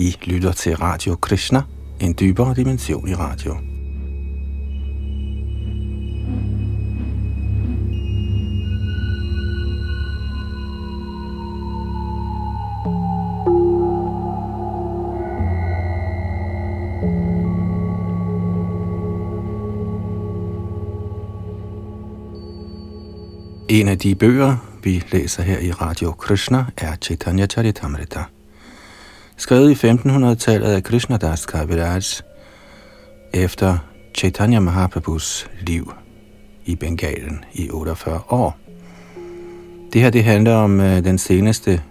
I lytter til Radio Krishna, en dybere dimension i radio. En af de bøger, vi læser her i Radio Krishna, er Chaitanya Charitamrita. Skrevet i 1500-tallet af Krishnadas Kaviraj, efter Chaitanya Mahaprabhus liv i Bengalen i 48 år. Det her det handler om øh, den seneste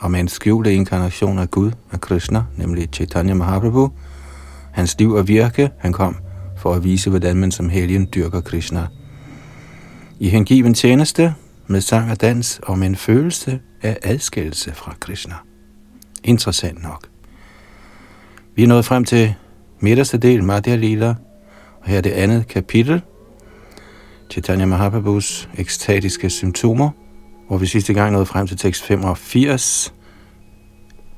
om en skjulte inkarnation af Gud, af Krishna, nemlig Chaitanya Mahaprabhu. Hans liv og virke, han kom for at vise, hvordan man som helgen dyrker Krishna – i hengiven tjeneste med sang og dans og med en følelse af adskillelse fra Krishna. Interessant nok. Vi er nået frem til midterste del, Madhya Lila, og her er det andet kapitel, Chaitanya Mahaprabhus ekstatiske symptomer, hvor vi sidste gang nåede frem til tekst 85,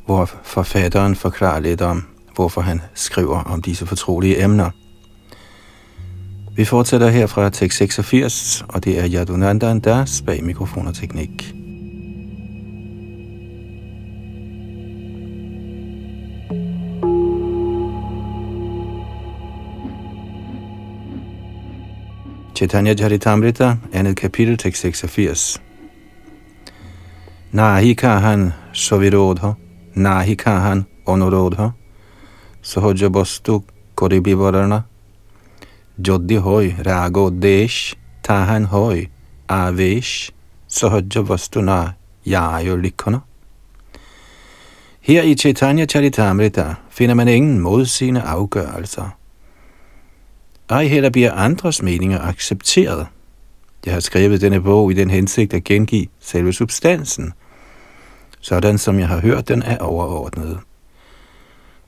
hvor forfatteren forklarer lidt om, hvorfor han skriver om disse fortrolige emner. Vi fortsætter her fra tekst 86, og det er Yadunandan Das bag mikrofon og teknik. Chaitanya Charitamrita, andet kapitel, tekst 86. Nahi kahan sovirodha, nahi kahan onorodha, sohoja bostu koribivarana, jodhi hoy rago desh, tahan hoy avesh, sohoja vostuna jayo likona. Her i Chaitanya Charitamrita finder man ingen modsigende afgørelser – ej heller bliver andres meninger accepteret. Jeg har skrevet denne bog i den hensigt at gengive selve substansen, sådan som jeg har hørt den er overordnet.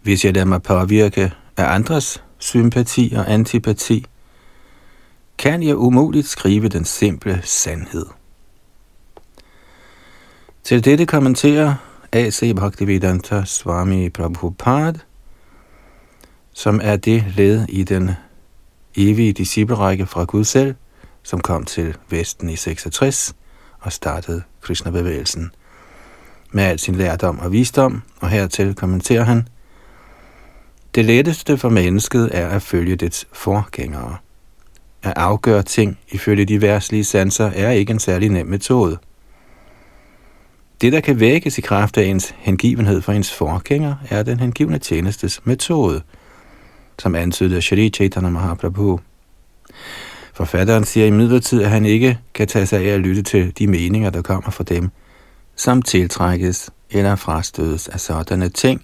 Hvis jeg lader mig påvirke af andres sympati og antipati, kan jeg umuligt skrive den simple sandhed. Til dette kommenterer A.C. Bhaktivedanta Swami Prabhupada, som er det led i den evige disciplerække fra Gud selv, som kom til Vesten i 66 og startede Krishna-bevægelsen. Med al sin lærdom og visdom, og hertil kommenterer han, det letteste for mennesket er at følge dets forgængere. At afgøre ting ifølge de værtslige sanser er ikke en særlig nem metode. Det, der kan vækkes i kraft af ens hengivenhed for ens forgænger, er den hengivne tjenestes metode, som antyder Shri Chaitanya Mahaprabhu. Forfatteren siger imidlertid, at han ikke kan tage sig af at lytte til de meninger, der kommer fra dem, som tiltrækkes eller frastødes af sådanne ting,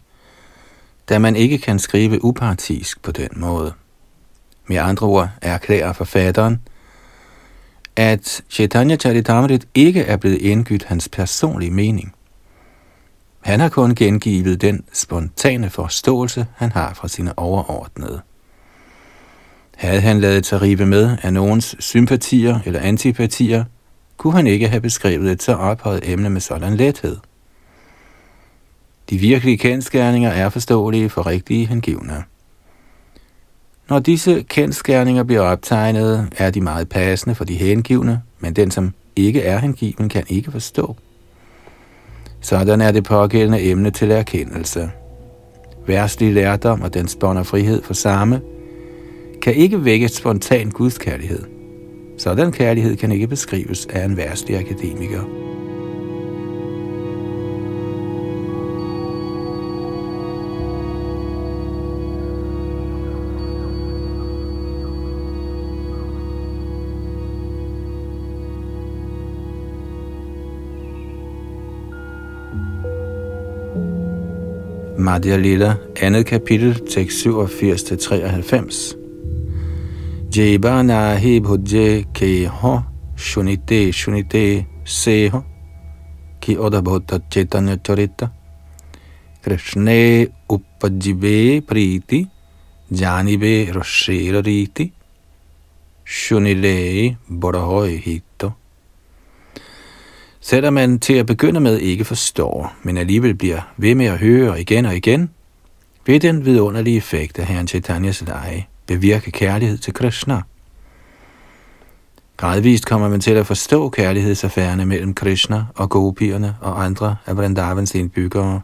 da man ikke kan skrive upartisk på den måde. Med andre ord erklærer forfatteren, at Chaitanya Charitamrit ikke er blevet indgydt hans personlige mening. Han har kun gengivet den spontane forståelse, han har fra sine overordnede. Havde han lavet sig rive med af nogens sympatier eller antipatier, kunne han ikke have beskrevet et så ophøjet emne med sådan lethed. De virkelige kendskærninger er forståelige for rigtige hengivne. Når disse kendskærninger bliver optegnet, er de meget passende for de hengivne, men den, som ikke er hengiven, kan ikke forstå. Sådan er det pågældende emne til erkendelse. Værstlig lærdom og den bånd frihed for samme kan ikke vække spontan gudskærlighed. Sådan kærlighed kan ikke beskrives af en værstlig akademiker. Madhya Lila, andet kapitel, tekst 87-93. Jeba nahi bhujje ke ho shunite shunite se ho ki odabhota chaitanya charita Krishne upajibe priti janibe roshira riti shunile borahoi hit. Selvom man til at begynde med ikke forstår, men alligevel bliver ved med at høre igen og igen, vil den vidunderlige effekt af Herren Chaitanyas lege bevirke kærlighed til Krishna. Gradvist kommer man til at forstå kærlighedsaffærerne mellem Krishna og gopierne og andre af Vrindavans indbyggere.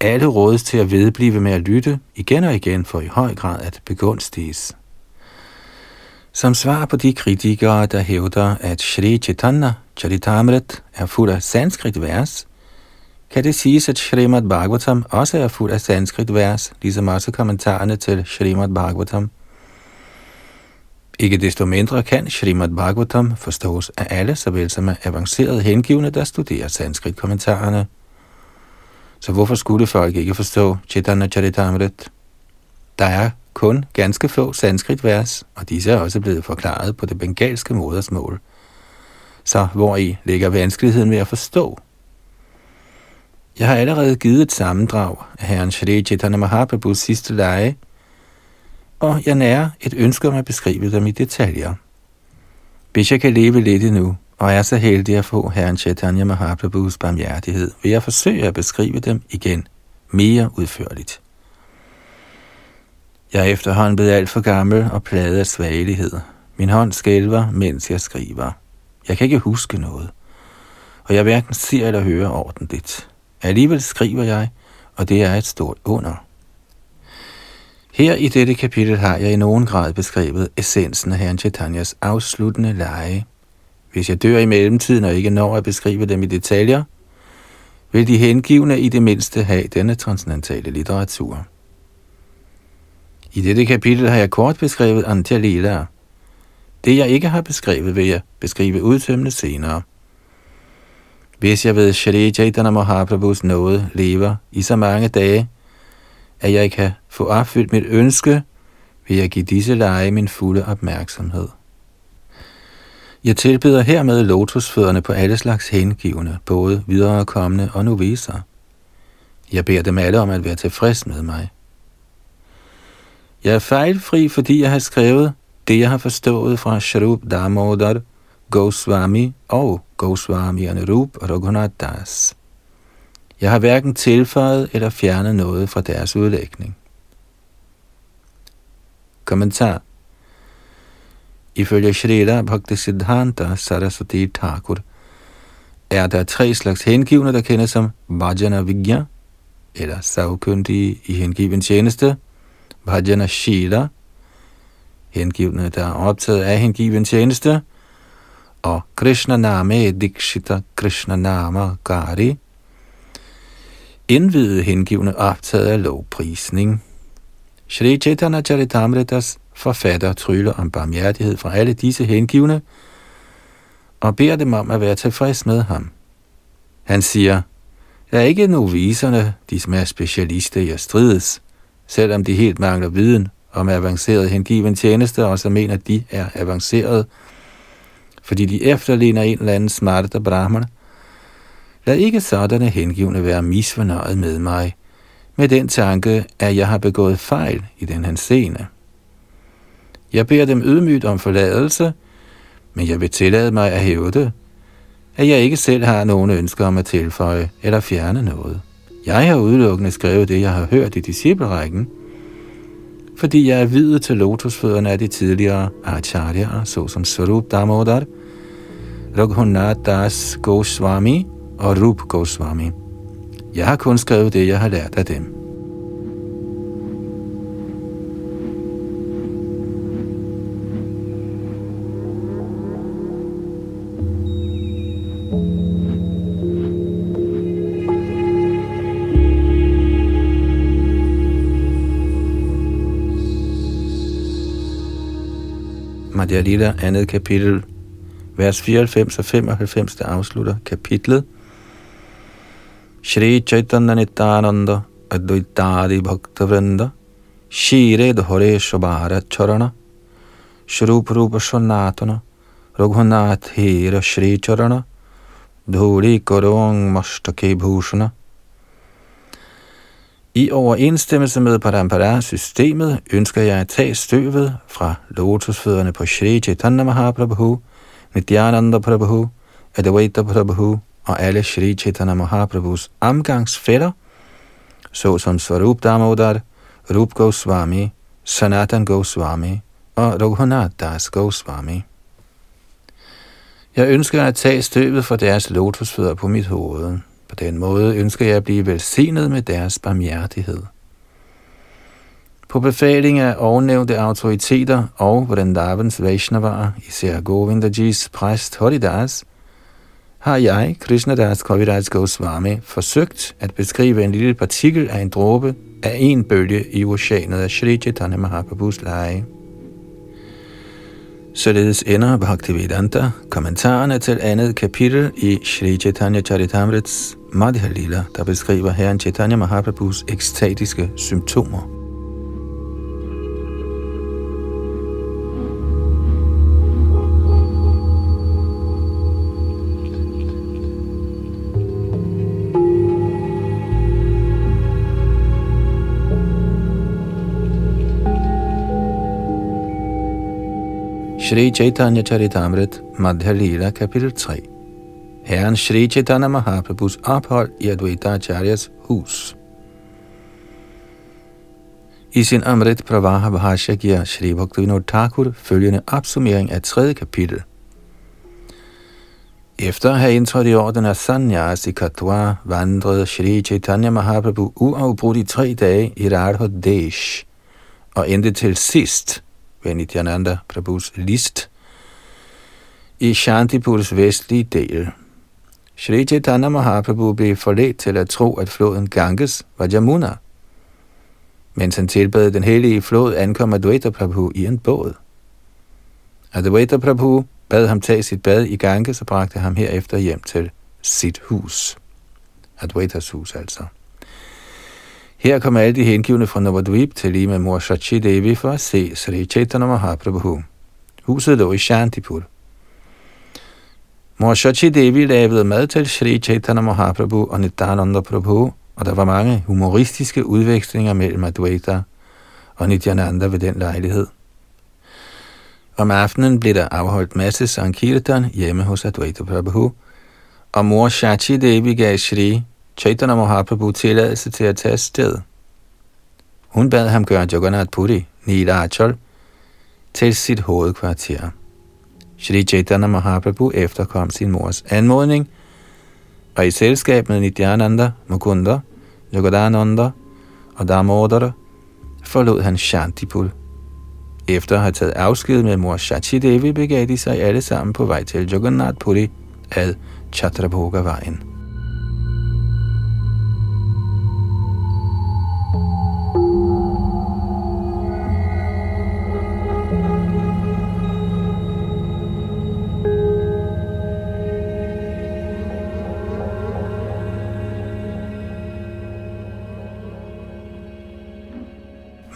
Alle rådes til at vedblive med at lytte igen og igen for i høj grad at begunstiges. Som svar på de kritikere, der hævder, at Shri Chaitanya Charitamrit er fuld af sanskrit vers, kan det siges, at Srimad Bhagavatam også er fuld af sanskrit vers, ligesom også kommentarerne til Srimad Bhagavatam. Ikke desto mindre kan Srimad Bhagavatam forstås af alle, såvel som af avancerede hengivne, der studerer sanskrit-kommentarerne. Så hvorfor skulle folk ikke forstå Chaitanya Charitamrit? Der er kun ganske få sanskritvers, og disse er også blevet forklaret på det bengalske modersmål. Så hvor i ligger vanskeligheden ved at forstå jeg har allerede givet et sammendrag af herren Shri Chaitanya Mahaprabhus sidste leje, og jeg nærer et ønske om at beskrive dem i detaljer. Hvis jeg kan leve lidt endnu, og er så heldig at få herren Chaitanya Mahaprabhus barmhjertighed, vil jeg forsøge at beskrive dem igen mere udførligt. Jeg er efterhånden blevet alt for gammel og plaget af svagelighed. Min hånd skælver, mens jeg skriver. Jeg kan ikke huske noget, og jeg hverken ser eller hører ordentligt. Alligevel skriver jeg, og det er et stort under. Her i dette kapitel har jeg i nogen grad beskrevet essensen af Herren Chaitanyas afsluttende lege. Hvis jeg dør i mellemtiden og ikke når at beskrive dem i detaljer, vil de hengivne i det mindste have denne transcendentale litteratur. I dette kapitel har jeg kort beskrevet Antalila. Det jeg ikke har beskrevet, vil jeg beskrive udtømmende senere. Hvis jeg ved Shri Chaitanya Mahaprabhus nåde lever i så mange dage, at jeg kan få opfyldt mit ønske, vil jeg give disse lege min fulde opmærksomhed. Jeg tilbeder hermed lotusfødderne på alle slags hengivne, både viderekommende og noviser. Jeg beder dem alle om at være tilfreds med mig. Jeg er fejlfri, fordi jeg har skrevet det, jeg har forstået fra Sharup Damodar, Goswami og Goswami Anurup Raghunath Das. Jeg har hverken tilføjet eller fjernet noget fra deres udlægning. Kommentar Ifølge Shreda Bhaktisiddhanta Saraswati Thakur er der tre slags hengivne, der kendes som Vajana Vigya, eller savkyndige i hengiven tjeneste, Bhajana Shila, hengivne, der er optaget af hengiven tjeneste, og Krishna Name Dikshita Krishna Nama Gari, indvidede hengivne optaget af lovprisning. Shri Chaitanya Charitamritas forfatter tryller om barmhjertighed fra alle disse hengivne, og beder dem om at være tilfreds med ham. Han siger, jeg er ikke noviserne, de som er specialister i at strides, selvom de helt mangler viden om avanceret hengiven tjeneste, og så mener, at de er avanceret, fordi de efterligner en eller anden smarta brahman. Lad ikke sådanne hengivne være misfornøjet med mig, med den tanke, at jeg har begået fejl i den her scene. Jeg beder dem ydmygt om forladelse, men jeg vil tillade mig at hæve det, at jeg ikke selv har nogen ønsker om at tilføje eller fjerne noget. Jeg har udelukkende skrevet det, jeg har hørt i disciplerækken, fordi jeg er videt til lotusfødderne af de tidligere acharyaer, såsom Sarup Damodar, Raghunath Das Goswami og Rup Goswami. Jeg har kun skrevet det, jeg har lært af dem. Madhya Lila, andet kapitel, vers 94 og 95, der afslutter kapitlet. Shri Chaitanya Nityananda Advaitadi Bhaktavrinda Shire Dhore Shabhara Charana Shrup Rupa Shanatana Raghunath Hira Shri Charana Dhuri Korong Mashtake Bhushana i overensstemmelse med Parampara-systemet ønsker jeg at tage støvet fra lotusfødderne på Shri Chaitanya Mahaprabhu Nityananda Prabhu, Advaita Prabhu og alle Shri Chaitanya Mahaprabhus omgangsfælder, såsom Svarup Damodar, Rup Goswami, Sanatan Goswami og Raghunath Das Goswami. Jeg ønsker at tage støvet fra deres lotusfødder på mit hoved. På den måde ønsker jeg at blive velsignet med deres barmhjertighed. På befaling af ovennævnte autoriteter og Vrindavans Vaishnavaer, især Govindajis præst Horidas, har jeg, Krishnadas Kaviraj Goswami, forsøgt at beskrive en lille partikel af en dråbe af en bølge i oceanet af Sri Chaitanya Mahaprabhus leje. Således ender Bhaktivedanta kommentarerne til andet kapitel i Sri Chaitanya Charitamrits Madhya Lila, der beskriver herren Chaitanya Mahaprabhus ekstatiske symptomer. Shri Chaitanya Charitamrit Madhya Lila kapitel 3 Herren Shri Chaitanya Mahaprabhus ophold i Advaita Acharyas hus. I sin Amrit Pravaha Bhashya giver Shri Bhaktivinoda Thakur følgende opsummering af tredje kapitel. Efter at have indtrådt i orden af Sanyas i Katwa, vandrede Shri Chaitanya Mahaprabhu uafbrudt i tre dage i Radha Desh, og endte til sidst – ved Nityananda Prabhus list i Shantipurs vestlige del. Shri Chaitanya Mahaprabhu blev forledt til at tro, at floden Ganges var Jamuna. Mens han tilbad den hellige flod, ankom Advaita Prabhu i en båd. Advaita Prabhu bad ham tage sit bad i Ganges og bragte ham herefter hjem til sit hus. Advaitas hus altså. Her kommer alle de hengivne fra Navadvip til lige med mor Shachi Devi for at se Sri Chaitanya Mahaprabhu. Huset lå i Shantipur. Mor Shachi Devi lavede mad til Sri Chaitanya Mahaprabhu og Nityananda Prabhu, og der var mange humoristiske udvekslinger mellem Advaita og Nityananda ved den lejlighed. Om aftenen blev der afholdt masse Sankirtan hjemme hos Advaita Prabhu, og mor Shachi Devi gav Sri Chaitanya Mahaprabhu tilladelse til at tage sted. Hun bad ham gøre Jagannath Puri, Achal, til sit hovedkvarter. Shri Chaitanya Mahaprabhu efterkom sin mors anmodning, og i selskab med Nityananda, Mukunda, Jagadananda og Damodara forlod han Shantipur. Efter at have taget afsked med mor Shachi Devi, begav de sig alle sammen på vej til Jagannath Puri ad Chatrabhoga-vejen.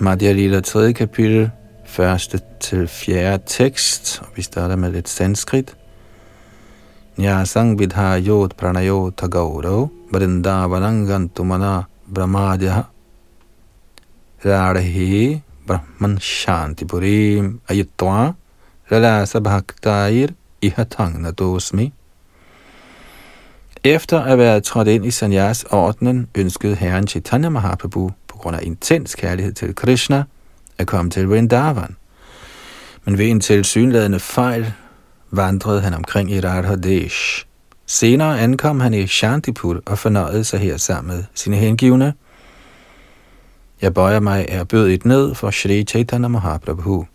Madhya Lila 3. kapitel, første til fjerde tekst, og vi starter med lidt sanskrit. Nyasang vidha yod pranayo tagauro, vrindavanangantumana brahmadya radhi brahman shantipurim ayutva, lalasa bhaktair ihatang nadosmi. Efter at være trådt ind i Sanyas ordenen, ønskede herren Chaitanya Mahaprabhu grund af intens kærlighed til Krishna, at komme til Vrindavan. Men ved en tilsyneladende fejl vandrede han omkring i Radhadesh. Senere ankom han i Shantipur og fornøjede sig her sammen med sine hengivne. Jeg bøjer mig erbødigt ned for Shri Chaitanya Mahaprabhu.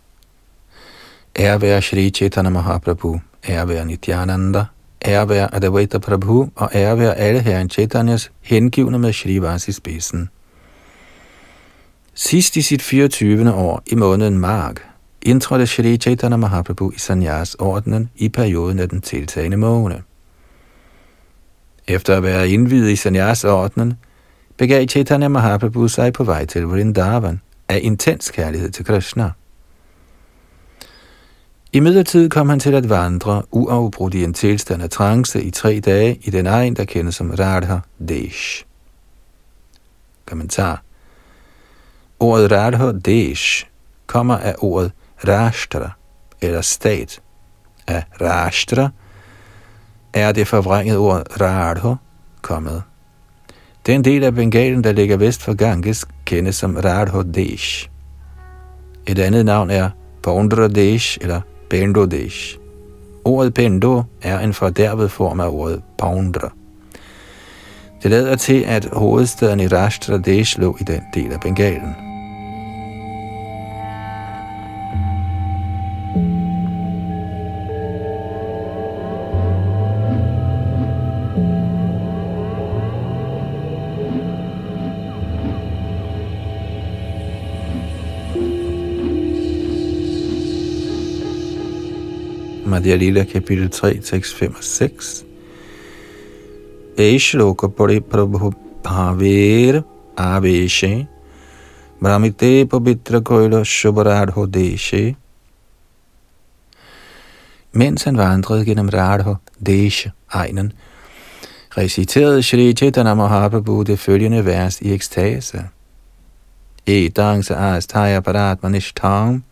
Ære være Shri Chaitanya Mahaprabhu, ære være Nityananda, ære være Advaita Prabhu og ære være alle herren Chaitanyas hengivne med Shri Vasi spidsen. Sidst i sit 24. år i måneden Mark indtrådte Shri Chaitanya Mahaprabhu i Sanyas ordenen i perioden af den tiltagende måne. Efter at være indvidet i Sanyas ordenen, begav Chaitanya Mahaprabhu sig på vej til Vrindavan af intens kærlighed til Krishna. I midlertid kom han til at vandre uafbrudt i en tilstand af trance i tre dage i den egen, der kendes som Radha Desh. Kommentar Ordet Radha Desh kommer af ordet Rashtra, eller stat, af Rashtra, er det forvrængede ord Radha kommet. Den del af Bengalen, der ligger vest for Ganges, kendes som Radha Desh. Et andet navn er Desh eller Bendo Desh. Ordet Pendo er en fordærvet form af ordet Pondra. Det lader til, at hovedstaden i Rashtra Desh lå i den del af Bengalen. Madhya Lila, kapitel 3, tekst 5 og 6. Eishloka Prabhu Bhaver Aveshe Brahmite Pavitra Koila Shubharadho Deshe Mens han vandrede gennem Radho Deshe, egnen, reciterede Shri Chaitanya Mahaprabhu det følgende vers i ekstase. Edang sa astaya paratmanishtam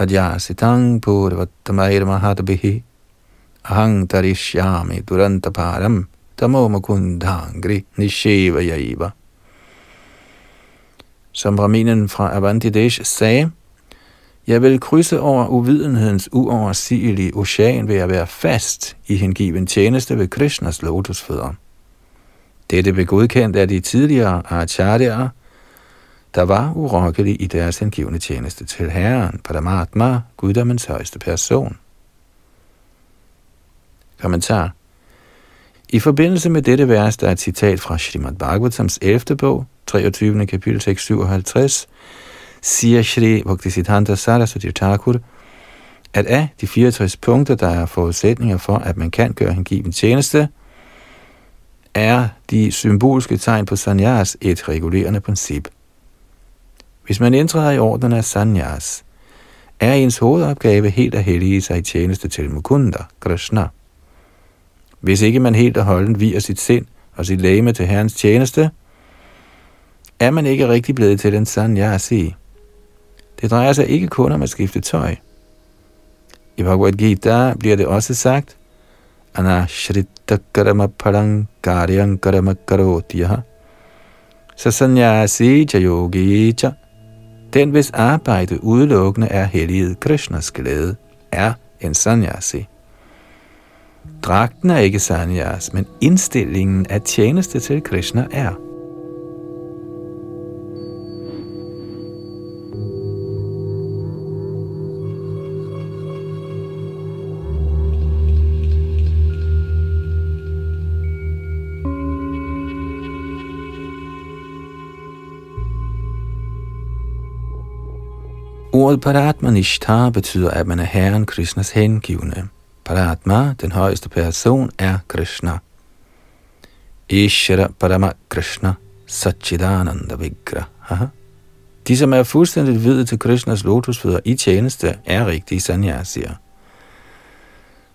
adyasitang purvatamair mahatabihi ahang tarishyami durantaparam tamo mukundangri nisheva yaiva. Som Brahminen fra Avantidesh sagde, jeg vil krydse over uvidenhedens uoversigelige ocean ved at være fast i hengiven tjeneste ved Krishnas lotusfødder. Dette blev godkendt af de tidligere acharyaer, der var urokkelig i deres hengivne tjeneste til Herren, Paramatma, guddommens højeste person. Kommentar I forbindelse med dette vers, der er et citat fra Srimad Bhagavatams 11. bog, 23. kapitel 657, siger Shri Bhaktisiddhanta Saraswati Thakur, at af de 64 punkter, der er forudsætninger for, at man kan gøre hengiven tjeneste, er de symbolske tegn på sanyas et regulerende princip – hvis man indtræder i ordenen af sanyas, er ens hovedopgave helt at hellige sig i tjeneste til Mukunda, Krishna. Hvis ikke man helt og holdent viger sit sind og sit læme til Herrens tjeneste, er man ikke rigtig blevet til en sanyasi. Det drejer sig ikke kun om at skifte tøj. I Bhagavad Gita bliver det også sagt, Anashrita karma parang karyang karama karotyaha cha yogi cha den, hvis arbejde udelukkende er helliget Krishnas glæde, er en sanyasi. Dragten er ikke sanyas, men indstillingen af tjeneste til Krishna er. Ordet Paratmanishta betyder, at man er Herren Krishnas hengivne. Paratma, den højeste person, er Krishna. Ishara Parama Krishna Satchidananda Vigraha. De, som er fuldstændigt vidde til Krishnas lotusfødder i tjeneste, er rigtige sanyasier.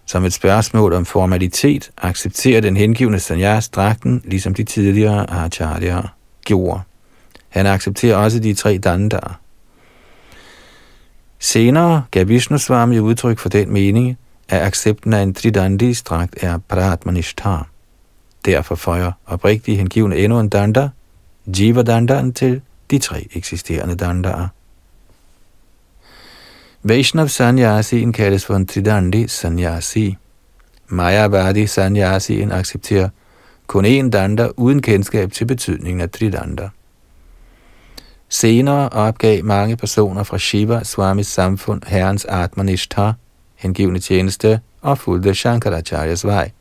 Som et spørgsmål om formalitet accepterer den hengivne sanyas dragten, ligesom de tidligere acharya gjorde. Han accepterer også de tre dandar, Senere gav Vishnu Swami udtryk for den mening, at accepten af en tridandi strakt er pratmanishtha. Derfor føjer oprigtig hengivende endnu en danda, jiva dandaen til de tre eksisterende dandaer. Vaishnav Sanyasi kaldes for en tridandi sanyasi. Mayavadi Sanyasi accepterer kun én danda uden kendskab til betydningen af tridanda. Senere opgav mange personer fra Shiva Swamis samfund herrens Atmanishtha, hengivende tjeneste, og fulgte Shankaracharyas vej.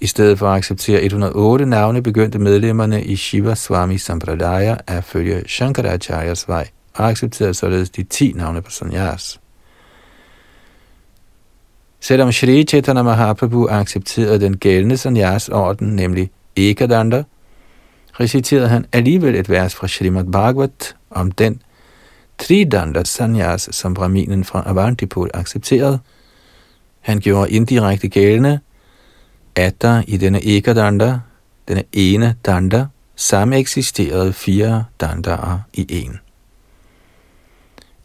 I stedet for at acceptere 108 navne, begyndte medlemmerne i Shiva Swami Sampradaya at følge Shankaracharyas vej, og accepterede således de 10 navne på sanyas. Selvom Shri Chaitanya Mahaprabhu accepterede den gældende sanyas-orden, nemlig Ekadanda, reciterede han alligevel et vers fra Srimad Bhagavat om den Tridanda Sanyas, som Brahminen fra Avantipur accepterede. Han gjorde indirekte gældende, at der i denne Ekadanda, denne ene danda, samme eksisterede fire dandaer i en.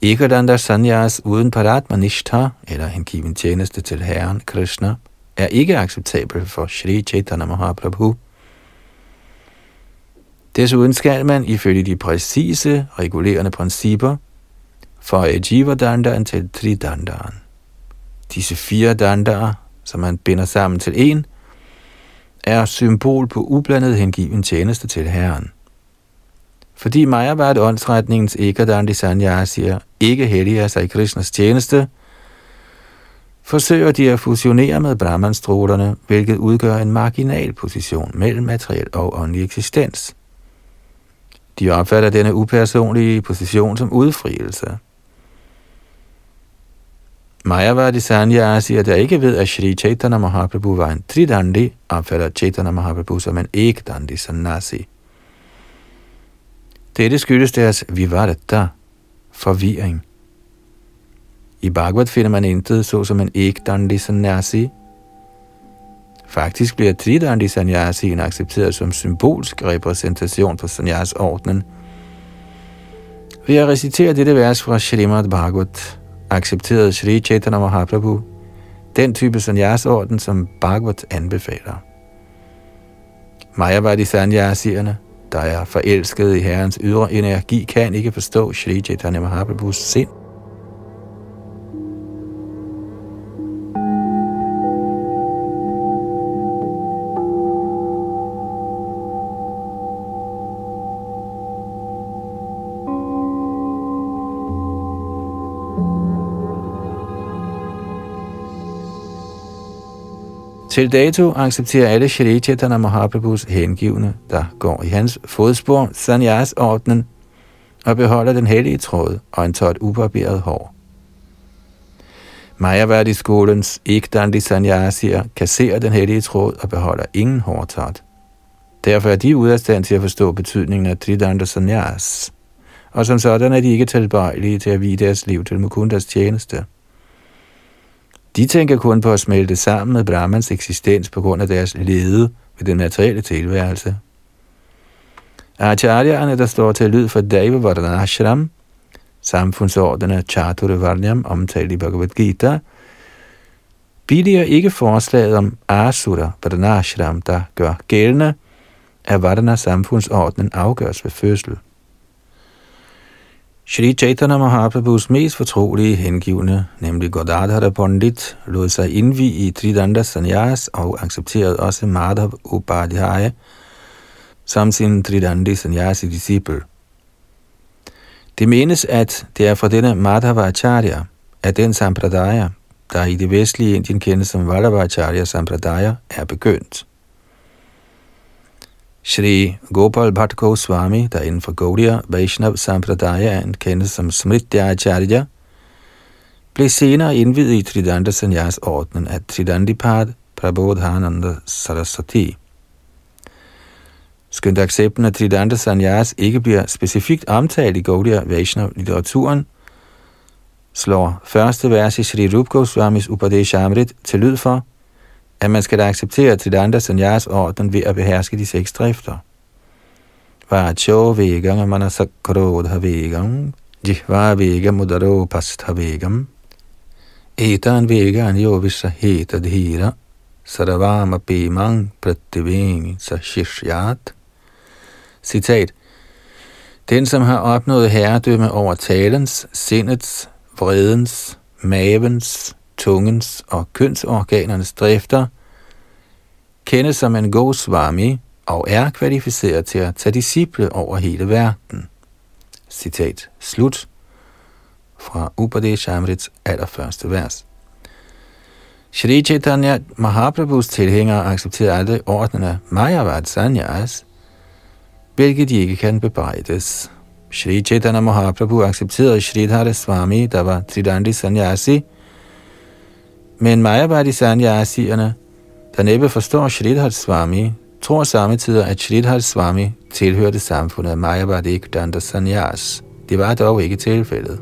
Ekadanda Sanyas uden paratmanishtha, eller eller hengiven tjeneste til Herren Krishna, er ikke acceptabel for Sri Chaitanya Mahaprabhu. Desuden skal man ifølge de præcise, regulerende principper for Jivadandaen til Tridandaen. Disse fire dandaer, som man binder sammen til en, er symbol på ublandet hengiven tjeneste til Herren. Fordi Mayavad åndsretningens Ekadandi Sanyasier ikke helliger sig i Krishnas tjeneste, forsøger de at fusionere med Brahmanstrålerne, hvilket udgør en marginal position mellem materiel og åndelig eksistens. De opfatter denne upersonlige position som udfrielse. Mayavadi Sanyasi, der ikke ved, at Sri Chaitanya Mahaprabhu var en tridandi, opfatter Chaitanya Mahaprabhu som en ekdandi sannasi. Dette skyldes deres vivarata, forvirring. I Bhagavad finder man intet såsom en ekdandi sannasi. Faktisk bliver tridandi Sanyasien accepteret som symbolsk repræsentation for Sanyas-ordnen. Ved at recitere dette vers fra Srimad Bhagavat, accepterede Sri Chaitanya Mahaprabhu den type sanyas-orden, som Bhagavat anbefaler. Mayavadi sanyasierne, der er forelsket i herrens ydre energi, kan ikke forstå Sri Chaitanya Mahaprabhus sind. Til dato accepterer alle Shri Chaitanya Mahaprabhus hengivne, der går i hans fodspor, sanyas-ordnen, og beholder den hellige tråd og en tot ubarberet hår. Mayavadi-skolens Ikdandi Sanyasier kasserer den hellige tråd og beholder ingen hårtot. Derfor er de ude af stand til at forstå betydningen af Tridanda Sanyas, og som sådan er de ikke tilbøjelige til at vide deres liv til Mukundas tjeneste. De tænker kun på at smelte sammen med Brahmans eksistens på grund af deres lede ved den materielle tilværelse. Acharya'erne, der står til lyd for Daiva Vardanashram, samfundsordene Chaturvarnyam, omtalt i Bhagavad Gita, billiger ikke forslaget om Asura Varnashram, der gør gældende, at Varna samfundsordnen afgøres ved fødsel. Shri Chaitanya Mahaprabhus mest fortrolige hengivne, nemlig Godadhara Pandit, lod sig indvi i Tridanda Sanyas og accepterede også Madhav Upadhyaya som sin Tridandi Sanyasi disciple. Det menes, at det er fra denne Madhava Acharya, at den Sampradaya, der i det vestlige Indien kendes som Acharya Sampradaya, er begyndt. Shri Gopal Bhatt Goswami, der inden for Gaudiya Vaishnav Sampradaya kendes som Smritya Acharya, blev senere indvidet i Tridanda Sanyas ordnen af Tridandipad Prabodhananda Saraswati. Skønt accepten af Tridanda Sanyas ikke bliver specifikt omtalt i Gaudiya Vaishnav-litteraturen, slår første vers i Sri Rup Goswamis Upadeshamrit til lyd for, at man skal acceptere til andre sanyas orden ved at beherske de seks drifter. Vacho vegam manasakrodha vegam, jihva vegam mudaro pastha vegam, etan vegan yovisa heta dhira, saravama pimang prativing sashishyat. Citat. Den, som har opnået herredømme over talens, sindets, vredens, mavens, tungens og kønsorganernes drifter, kendes som en Goswami og er kvalificeret til at tage disciple over hele verden. Citat slut fra Upadeshamrits allerførste vers. Shri Chaitanya Mahaprabhus tilhængere accepterer aldrig ordnen af Mayavad Sanyas, hvilket de ikke kan bebrejdes. Shri Chaitanya Mahaprabhu accepterede Shri Swami, der var Tridandi Sanyasi, men Mayavadi Sanyasierne, der næppe forstår Shridhar Swami, tror samtidig, at Shridhar Swami tilhørte samfundet af Mayavadi Danda Sanyas. Det var dog ikke tilfældet.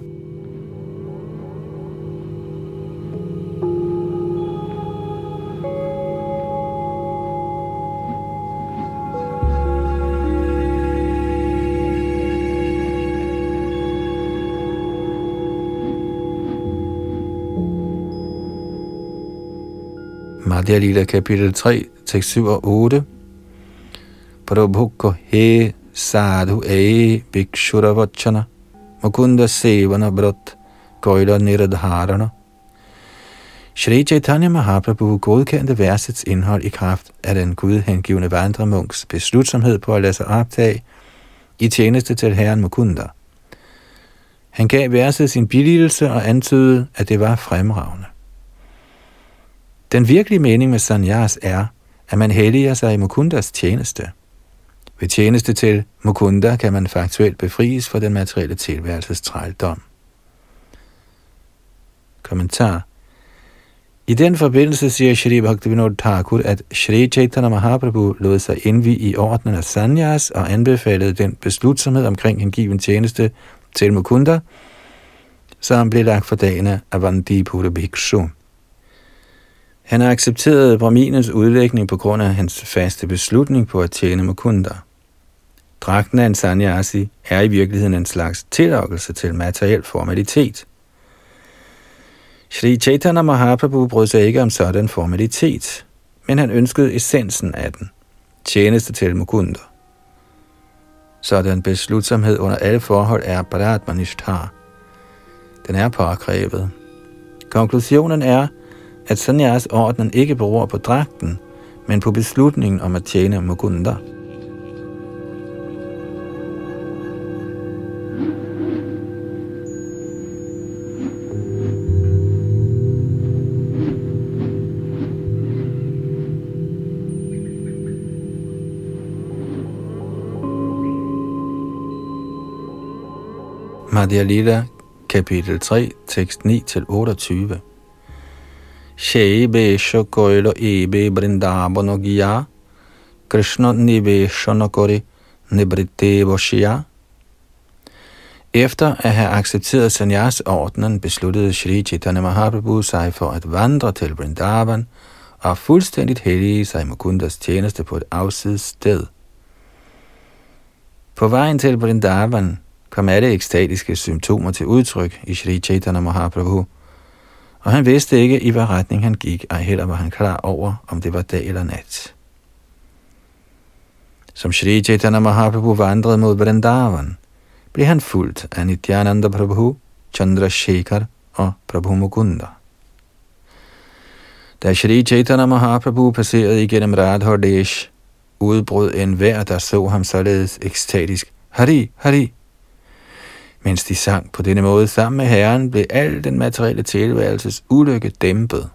Madhya Lila kapitel 3, tekst 7 og 8. Prabhukko he sadhu e bhikshura vachana mukunda sevana brot goila niradharana. Shri Chaitanya Mahaprabhu godkendte versets indhold i kraft af den gudhengivende vandremunks beslutsomhed på at lade sig optage i tjeneste til herren Mukunda. Han gav verset sin billigelse og antydede, at det var fremragende. Den virkelige mening med sanyas er, at man helliger sig i Mukundas tjeneste. Ved tjeneste til Mukunda kan man faktuelt befries fra den materielle tilværelses trældom. Kommentar i den forbindelse siger Shri Bhaktivinoda Thakur, at Shri Chaitanya Mahaprabhu lod sig indvi i ordenen af sanyas og anbefalede den beslutsomhed omkring hengiven tjeneste til Mukunda, som blev lagt for dagen af Vandipura Bhikshu. Han har accepteret Brahminens udlægning på grund af hans faste beslutning på at tjene Mukunda. Dragten af en sanyasi er i virkeligheden en slags tillokkelse til materiel formalitet – Sri Chaitanya Mahaprabhu brød sig ikke om sådan formalitet, men han ønskede essensen af den, tjeneste til Mukunda. Sådan beslutsomhed under alle forhold er Bharatmanishtar. Den er påkrævet. Konklusionen er, at Sanyas ordnen ikke beror på dragten, men på beslutningen om at tjene Mugunda. Madhya Lila, kapitel 3, tekst 9-28. Shebe koilo ebe brindabano gya, Krishna niveshana kori nibrite voshya. Efter at have accepteret sanyas-ordnen, besluttede Sri Chaitanya Mahaprabhu sig for at vandre til Vrindavan og fuldstændigt hellige sig Mukundas tjeneste på et afsides sted. På vejen til Vrindavan kom alle ekstatiske symptomer til udtryk i Sri Chaitanya Mahaprabhu, og han vidste ikke, i hvad retning han gik, ej heller var han klar over, om det var dag eller nat. Som Sri Chaitanya Mahaprabhu vandrede mod Vrindavan, blev han fuldt af Nityananda Prabhu, Chandra Shekhar og Prabhu Mukunda. Da Sri Chaitanya Mahaprabhu passerede igennem Radhardesh, udbrød enhver, der så ham således ekstatisk, Hari, Hari, mens de sang på denne måde sammen med Herren, blev al den materielle tilværelses ulykke dæmpet.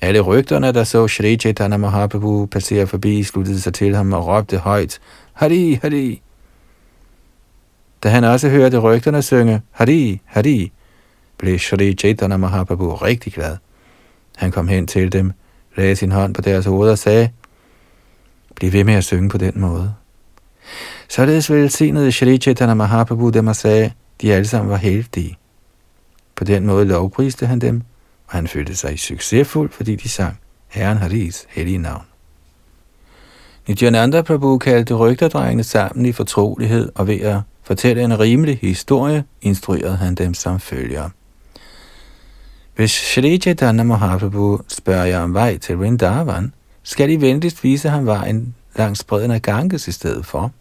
Alle rygterne, der så Shri Chaitanya Mahaprabhu passere forbi, sluttede sig til ham og råbte højt, Hari, Hari. Da han også hørte rygterne synge, Hari, Hari, blev Shri Chaitanya Mahaprabhu rigtig glad. Han kom hen til dem, lagde sin hånd på deres hoved og sagde, Bliv ved med at synge på den måde. Således velsignede Shri Chaitanya Mahaprabhu dem og sagde, de alle sammen var heldige. På den måde lovpriste han dem, og han følte sig succesfuld, fordi de sang Herren Haris hellige navn. Nityananda Prabhu kaldte rygterdrengene sammen i fortrolighed, og ved at fortælle en rimelig historie, instruerede han dem som følger. Hvis Shri Chaitanya Mahaprabhu spørger jer om vej til Vrindavan, skal I venligst vise ham vejen langs bredden af Ganges i stedet for.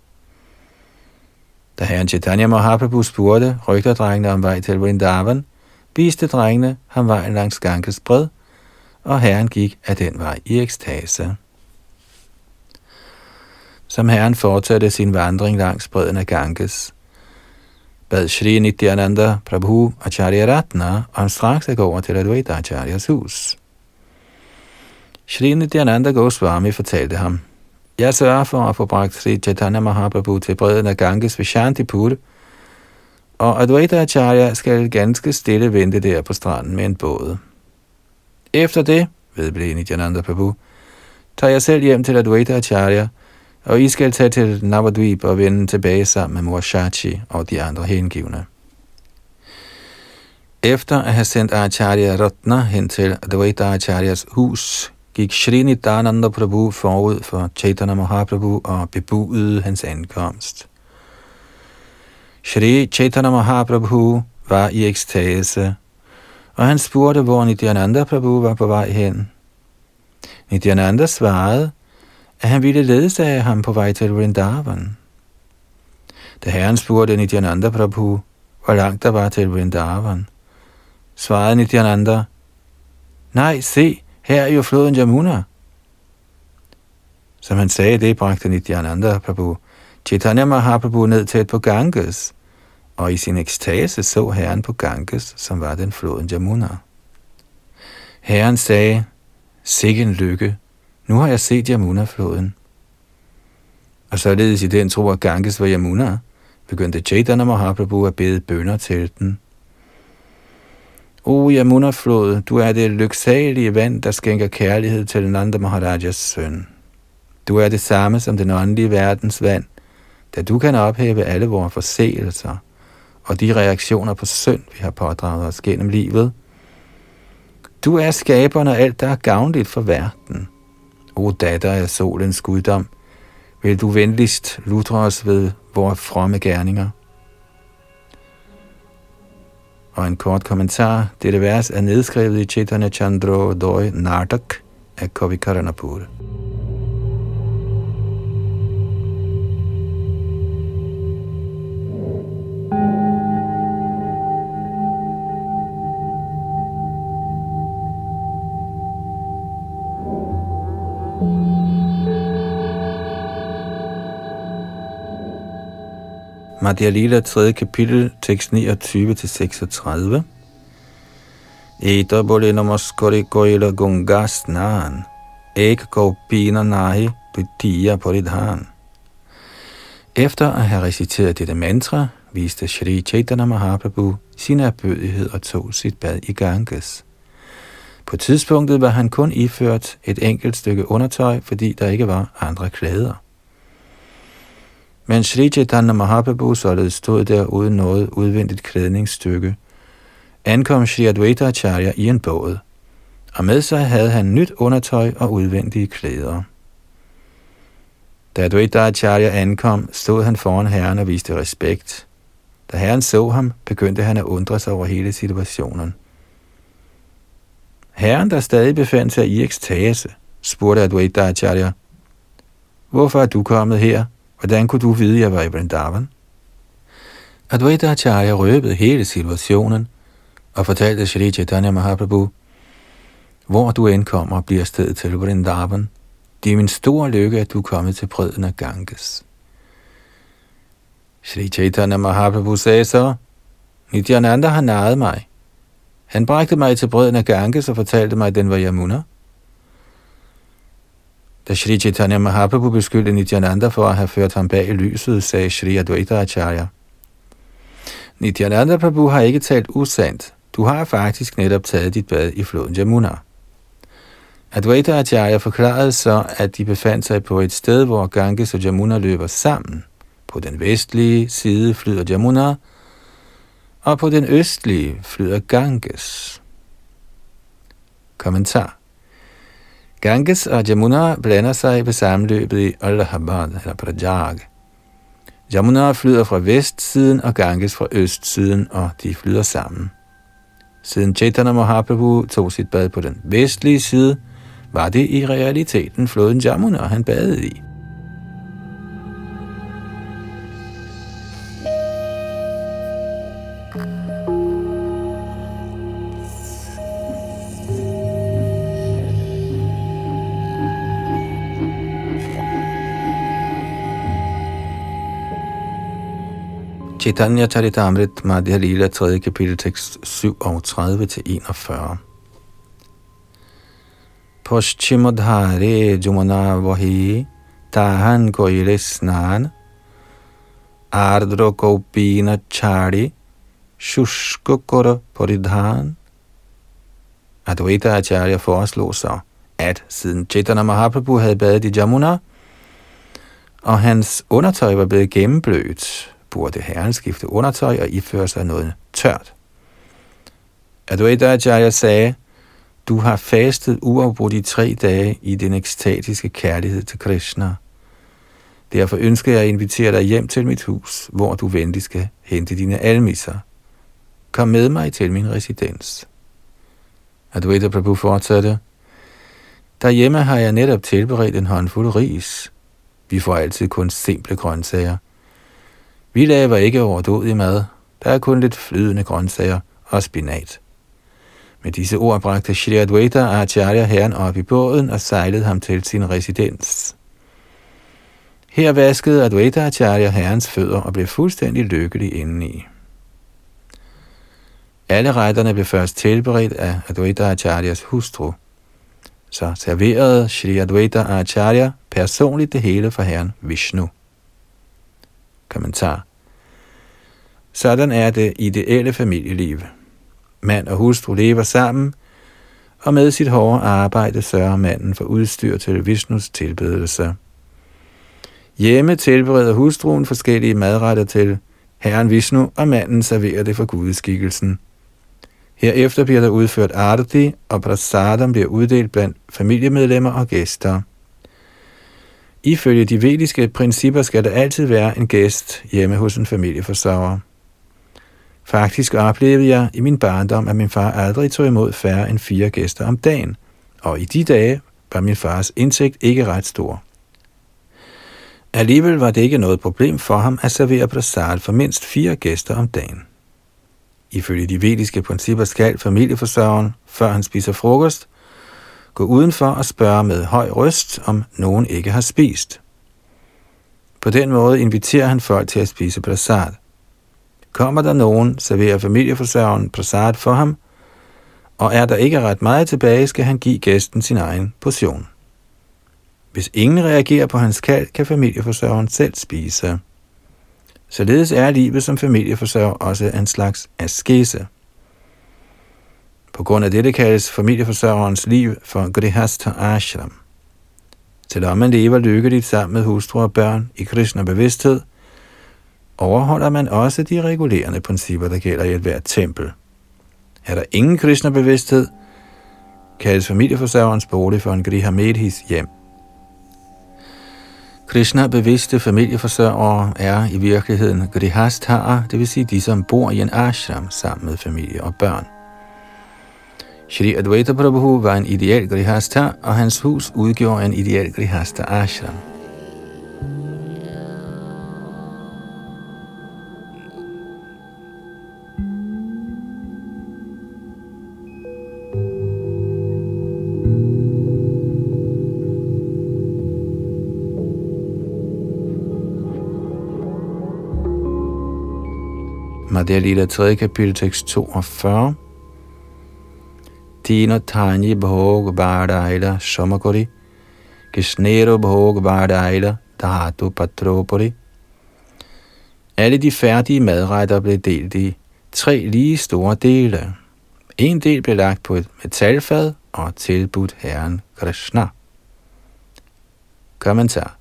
Da herren Chaitanya Mahaprabhu spurgte rygterdrengene om vej til Vrindavan, viste drengene ham vejen langs Ganges bred, og herren gik af den vej i ekstase. Som herren fortsatte sin vandring langs bredden af Ganges, bad Shri Nityananda Prabhu Acharya Ratna om straks at gå over til Advaita Acharyas hus. Shri Nityananda Goswami fortalte ham, jeg sørger for at få bragt Sri Chaitanya Mahaprabhu til bredden af Ganges ved Shantipur, og Advaita Acharya skal ganske stille vente der på stranden med en båd. Efter det, vedblev Nityananda Prabhu, tager jeg selv hjem til Advaita Acharya, og I skal tage til Navadvip og vende tilbage sammen med Mor Shachi og de andre hengivne. Efter at have sendt Acharya Ratna hen til Advaita Acharyas hus, gik Shri Nityananda Prabhu forud for Chaitanya Mahaprabhu og bebudede hans ankomst. Shri Chaitanya Mahaprabhu var i ekstase, og han spurgte, hvor Nityananda Prabhu var på vej hen. Nityananda svarede, at han ville ledsage ham på vej til Vrindavan. Da herren spurgte Nityananda Prabhu, hvor langt der var til Vrindavan, svarede Nityananda, Nej, se, her er jo floden Jamuna. Som han sagde det, bragte Nityananda Prabhu Chaitanya Mahaprabhu ned tæt på Ganges, og i sin ekstase så herren på Ganges, som var den floden Jamuna. Herren sagde, sikke en lykke, nu har jeg set Jamuna-floden. Og således i den tro, at Ganges var Jamuna, begyndte Chaitanya Mahaprabhu at bede bønder til den. Oh, o Yamuna-flod, du er det lyksalige vand, der skænker kærlighed til Nanda Maharajas søn. Du er det samme som den åndelige verdens vand, da du kan ophæve alle vores forseelser og de reaktioner på synd, vi har pådraget os gennem livet. Du er skaberen af alt, der er gavnligt for verden. O datter af solens guddom, vil du venligst lutre os ved vores fromme gerninger. Og en kort kommentar. Dette vers er nedskrevet i Chaitanya Chandro Doi Nardak af Kavi Karanapur. Madhya Lila, 3. kapitel, tekst 29-36. Eta bole namaskari koila gunga snan, ek pina nahi på poridhan. Efter at have reciteret dette mantra, viste Shri Chaitanya Mahaprabhu sin erbødighed og tog sit bad i Ganges. På tidspunktet var han kun iført et enkelt stykke undertøj, fordi der ikke var andre klæder. Men Sri Chaitanya Mahaprabhu således stod der uden noget udvendigt klædningsstykke, ankom Sri Advaita Acharya i en båd, og med sig havde han nyt undertøj og udvendige klæder. Da Advaita Acharya ankom, stod han foran herren og viste respekt. Da herren så ham, begyndte han at undre sig over hele situationen. Herren, der stadig befandt sig i ekstase, spurgte Advaita Acharya, Hvorfor er du kommet her? Hvordan kunne du vide, at jeg var i Vrindavan? Advaita Acharya røbede hele situationen og fortalte Shri Chaitanya Mahaprabhu, hvor du end kommer, bliver stedet til Vrindavan. Det er min store lykke, at du er kommet til brøden af Ganges. Shri Chaitanya Mahaprabhu sagde så, Nityananda har naget mig. Han bragte mig til brøden af Ganges og fortalte mig, at den var Yamuna. Da Sri Chaitanya Mahaprabhu beskyldte Nityananda for at have ført ham bag i lyset, sagde Shri Advaita Acharya. Nityananda Prabhu har ikke talt usandt. Du har faktisk netop taget dit bad i floden Jamuna. Advaita Acharya forklarede så, at de befandt sig på et sted, hvor Ganges og Jamuna løber sammen. På den vestlige side flyder Jamuna, og på den østlige flyder Ganges. Kommentar Ganges og Jamuna blander sig ved sammenløbet i Allahabad eller Prajag. Jamuna flyder fra vestsiden og Ganges fra østsiden, og de flyder sammen. Siden Chaitanya Mahaprabhu tog sit bad på den vestlige side, var det i realiteten floden Jamuna, han badede i. Chaitanya Charitamrit Madhya Lila 3. kapitel tekst 37 til 41. Poshchimodhare Jumana Vahi Tahan Koile Snan Ardro Kopina Chari Shushkukura Poridhan Advaita Acharya foreslog så, at siden Chaitanya Mahaprabhu havde badet i Jamuna, og hans undertøj var blevet gennemblødt, burde herren skifte undertøj og iføre sig noget tørt. Advaita Acharya sagde, du har fastet uafbrudt i tre dage i din ekstatiske kærlighed til Krishna. Derfor ønsker jeg at invitere dig hjem til mit hus, hvor du venligst skal hente dine almisser. Kom med mig til min residens. Advaita Prabhu fortsatte, Derhjemme har jeg netop tilberedt en håndfuld ris. Vi får altid kun simple grøntsager. Vi laver ikke overdådig mad. Der er kun lidt flydende grøntsager og spinat. Med disse ord bragte Shri Advaita Acharya herren op i båden og sejlede ham til sin residens. Her vaskede Advaita Acharya herrens fødder og blev fuldstændig lykkelig indeni. Alle retterne blev først tilberedt af Advaita Acharyas hustru. Så serverede Shri Advaita Acharya personligt det hele for herren Vishnu. Kommentar. Sådan er det ideelle familieliv. Mand og hustru lever sammen, og med sit hårde arbejde sørger manden for udstyr til Vishnus tilbedelse. Hjemme tilbereder hustruen forskellige madretter til herren Vishnu, og manden serverer det for gudeskikkelsen. Herefter bliver der udført arti, og prasadam bliver uddelt blandt familiemedlemmer og gæster. Ifølge de vediske principper skal der altid være en gæst hjemme hos en familieforsørger. Faktisk oplevede jeg i min barndom, at min far aldrig tog imod færre end fire gæster om dagen, og i de dage var min fars indtægt ikke ret stor. Alligevel var det ikke noget problem for ham at servere prasad for mindst fire gæster om dagen. Ifølge de vediske principper skal familieforsørgeren, før han spiser frokost, gå udenfor og spørge med høj røst, om nogen ikke har spist. På den måde inviterer han folk til at spise prasad. Kommer der nogen, serverer familieforsørgeren prasad for ham, og er der ikke ret meget tilbage, skal han give gæsten sin egen portion. Hvis ingen reagerer på hans kald, kan familieforsørgeren selv spise. Således er livet som familieforsørger også en slags askese. På grund af dette kaldes familieforsørgerens liv for Grihastha Ashram. Selvom man lever lykkeligt sammen med hustru og børn i kristne bevidsthed, overholder man også de regulerende principper, der gælder i et hvert tempel. Er der ingen Krishna bevidsthed, kaldes familieforsørgerens bolig for en Grihamedhis hjem. Krishna bevidste familieforsørgere er i virkeligheden grihasthaer, det vil sige de, som bor i en ashram sammen med familie og børn. Shri Advaita Prabhu var en ideel grihastha, og hans hus udgjorde en ideel grihastha ashram. Madhya Lila 3. kapitel, tekst 42. Tino Tanyi Bhog Badaila Somakori, Kishnero Bhog Badaila Dhatu Patropori Alle de færdige madretter blev delt i tre lige store dele. En del blev lagt på et metalfad og tilbudt herren Krishna. Kommentar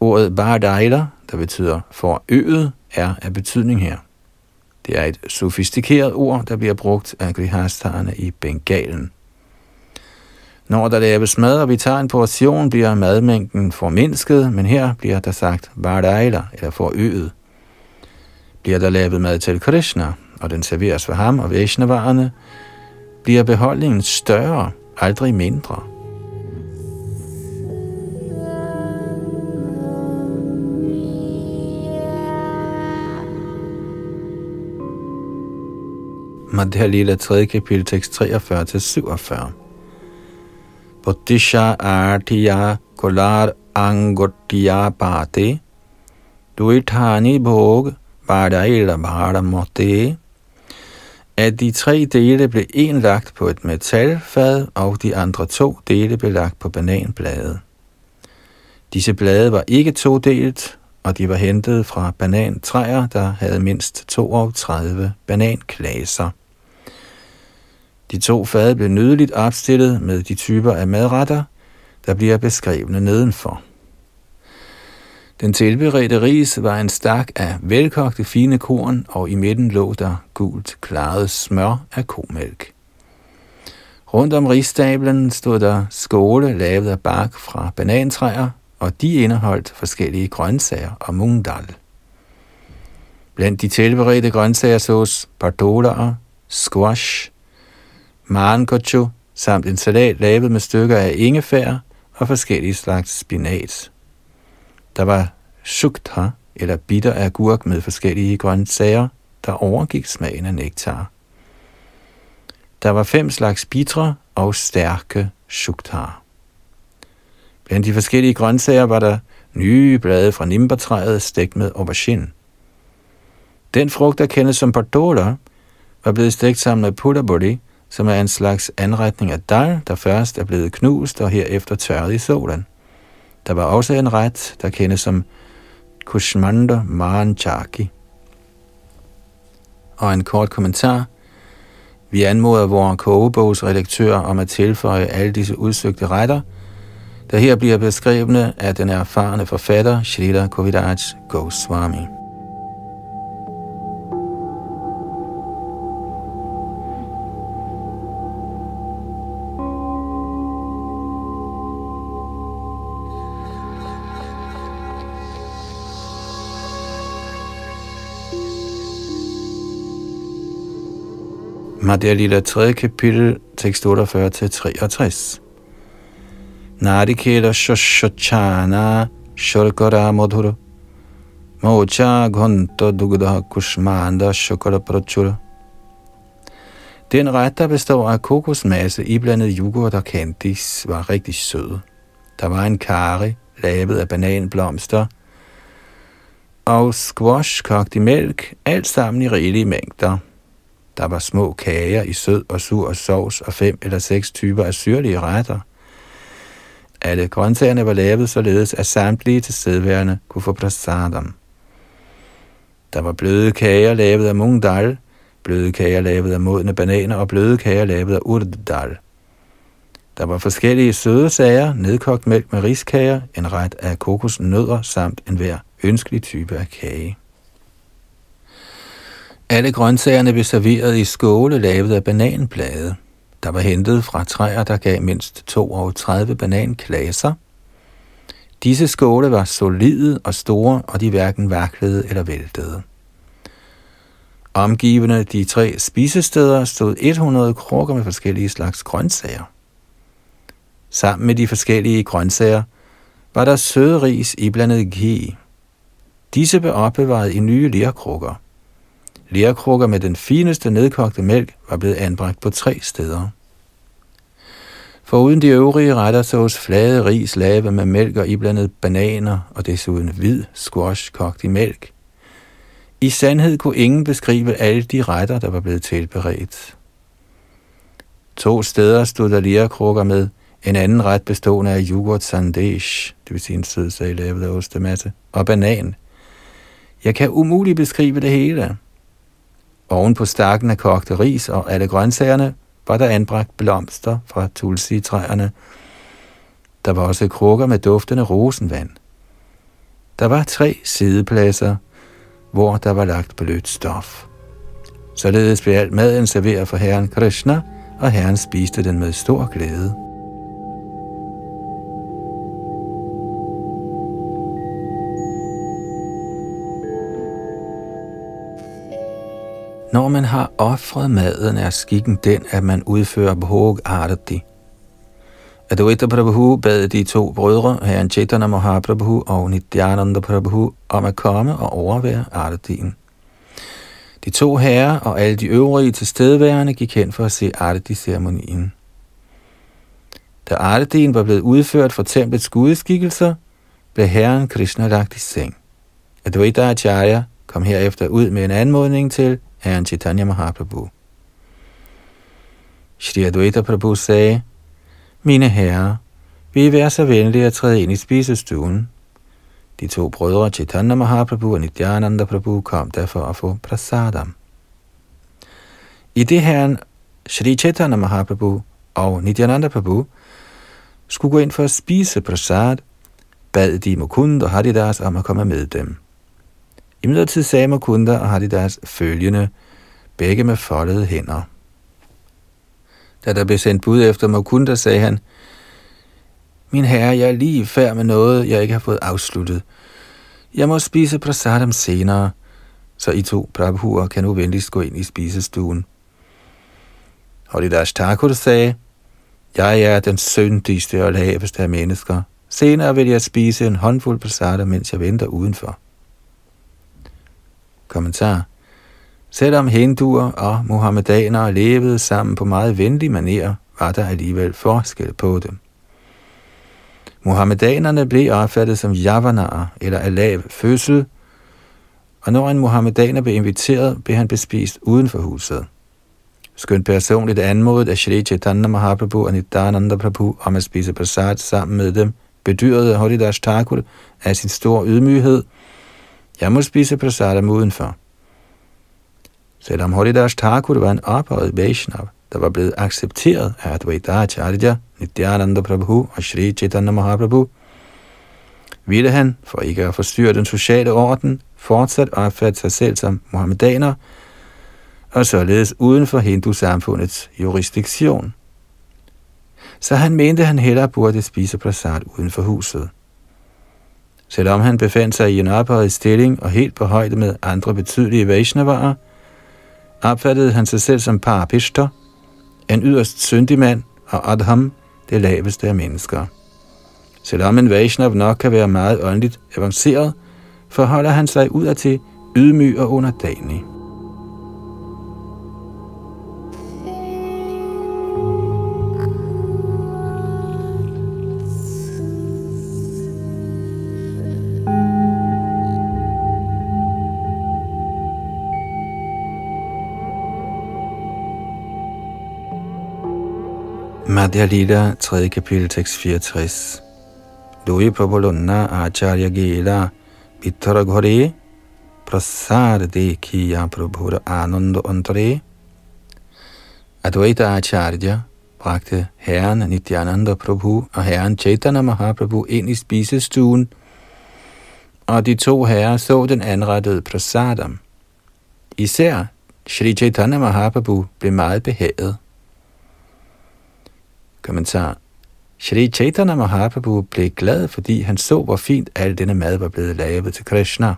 Ordet Badaila, der betyder forøget, er af betydning her. Det er et sofistikeret ord, der bliver brugt af grihastarerne i Bengalen. Når der laves mad, og vi tager en portion, bliver madmængden formindsket, men her bliver der sagt vardejler, eller forøget. Bliver der lavet mad til Krishna, og den serveres for ham og Vaishnavarerne, bliver beholdningen større, aldrig mindre. Madhya Lila 3. kapitel, tekst 43-47. Bodhisha artiya kolar angotiya pate, duitani bhog badaila bhadamote. at de tre dele blev en lagt på et metalfad, og de andre to dele blev lagt på bananblade. Disse blade var ikke todelt, og de var hentet fra banantræer, der havde mindst 32 bananklaser. De to fade blev nydeligt opstillet med de typer af madretter, der bliver beskrevne nedenfor. Den tilberedte ris var en stak af velkogte fine korn, og i midten lå der gult klaret smør af komælk. Rundt om risstablen stod der skåle lavet af bark fra banantræer, og de indeholdt forskellige grøntsager og mungdal. Blandt de tilberedte grøntsager sås pardoler, squash, mangocho, samt en salat lavet med stykker af ingefær og forskellige slags spinat. Der var shukta, eller bitter agurk med forskellige grøntsager, der overgik smagen af nektar. Der var fem slags bitre og stærke shuktar. Blandt de forskellige grøntsager var der nye blade fra nimbertræet stegt med aubergine. Den frugt, der kendes som pardola, var blevet stegt sammen med pudaboli, som er en slags anretning af dal, der først er blevet knust og herefter tørret i solen. Der var også en ret, der kendes som kushmanda manchaki. Og en kort kommentar. Vi anmoder vores kogebogsredaktør om at tilføje alle disse udsøgte retter, der her bliver beskrevne af den erfarne forfatter Shrita Kovidaj Goswami. Madhya Lila 3. kapitel, tekst 48-63. Narikela shoshochana Shorkara Madhura Mocha Ghanta Dugda Kushmanda Shokara Prachura Den ret, der består af kokosmasse iblandet yoghurt og candies, var rigtig sød. Der var en kari, lavet af bananblomster, og squash kogt i mælk, alt sammen i rigelige mængder – der var små kager i sød og sur sovs og fem eller seks typer af syrlige retter. Alle grøntsagerne var lavet således, at samtlige tilstedeværende kunne få prasadam. Der var bløde kager lavet af mungdal, bløde kager lavet af modne bananer og bløde kager lavet af urddal. Der var forskellige søde sager, nedkogt mælk med riskager, en ret af kokosnødder samt en hver ønskelig type af kage. Alle grøntsagerne blev serveret i skåle lavet af bananblade, der var hentet fra træer, der gav mindst 32 bananklaser. Disse skåle var solide og store, og de hverken vaklede eller væltede. Omgivende de tre spisesteder stod 100 krukker med forskellige slags grøntsager. Sammen med de forskellige grøntsager var der søde ris iblandet ghee. Disse blev opbevaret i nye lerkrukker Lærkrukker med den fineste nedkogte mælk var blevet anbragt på tre steder. Foruden de øvrige retter sås flade ris lave med mælk og iblandet bananer og desuden hvid squash kogt i mælk. I sandhed kunne ingen beskrive alle de retter, der var blevet tilberedt. To steder stod der lærkrukker med en anden ret bestående af yoghurt sandesh, det vil sige en sødsag lavet af ostemasse, og banan. Jeg kan umuligt beskrive det hele. Oven på stakken af kogte ris og alle grøntsagerne var der anbragt blomster fra tulsi-træerne. Der var også krukker med duftende rosenvand. Der var tre sidepladser, hvor der var lagt blødt stof. Således blev alt maden serveret for herren Krishna, og herren spiste den med stor glæde. Når man har offret maden, er skikken den, at man udfører bhog arati. Advaita Prabhu bad de to brødre, herren Chaitanya Mahaprabhu og Nityananda Prabhu, om at komme og overvære artien. De to herrer og alle de øvrige tilstedeværende gik hen for at se arti-ceremonien. Da artien var blevet udført for templets gudeskikkelser, blev herren Krishna lagt i seng. Advaita Acharya kom herefter ud med en anmodning til herren Chaitanya Mahaprabhu. Shri Advaita Prabhu sagde, Mine herrer, vil I være så venlige at træde ind i spisestuen? De to brødre Chaitanya Mahaprabhu og Nityananda Prabhu kom derfor at få prasadam. I det herren Shri Chaitanya Mahaprabhu og Nityananda Prabhu skulle gå ind for at spise prasad, bad de Mukund og Haridas om at komme med dem. Imidlertid sagde Mukunda og Haridas følgende, begge med foldede hænder. Da der blev sendt bud efter Mukunda, sagde han, Min herre, jeg er lige færd med noget, jeg ikke har fået afsluttet. Jeg må spise prasadam senere, så I to prabhuer kan nu venligst gå ind i spisestuen. Haridas Thakur sagde, Jeg er den syndigste og laveste af mennesker. Senere vil jeg spise en håndfuld prasadam, mens jeg venter udenfor. Kommentar. Selvom hinduer og muhammedanere levede sammen på meget venlig manier, var der alligevel forskel på dem. Muhammedanerne blev opfattet som javanarer eller af lav fødsel, og når en muhammedaner blev inviteret, blev han bespist uden for huset. Skønt personligt anmodet af Shri Chaitanya Mahaprabhu og Nityananda Prabhu om at spise prasad sammen med dem, bedyrede Holidash Thakur af sin store ydmyghed, jeg må spise prasadam udenfor. Selvom Holidash Thakur var en ophøjet Vaishnav, der var blevet accepteret af Advaita Acharya, Nityananda Prabhu og Sri Chaitanya Mahaprabhu, ville han, for ikke at forstyrre den sociale orden, fortsat opfatte sig selv som muhammedaner, og således uden for hindu-samfundets jurisdiktion. Så han mente, han hellere burde spise prasad uden for huset. Selvom han befandt sig i en ophøjet stilling og helt på højde med andre betydelige Vaishnavarer, opfattede han sig selv som parapishter, en yderst syndig mand, og Adham, det laveste af mennesker. Selvom en Vaishnav nok kan være meget åndeligt avanceret, forholder han sig ud af til ydmyg og underdanig. Madhya Lila, 3. kapitel, tekst 64. Lui Prabhulunna Acharya Gela Vittara Ghore Prasar Dekhiya Prabhura Ananda Antare Advaita Acharya bragte herren Nityananda Prabhu og herren Chaitanya Mahaprabhu ind i spisestuen, og de to herrer så den anrettede prasadam. Især Shri Chaitanya Mahaprabhu blev meget behaget. Kommentar. Shri Chaitanya Mahaprabhu blev glad, fordi han så, hvor fint al denne mad var blevet lavet til Krishna.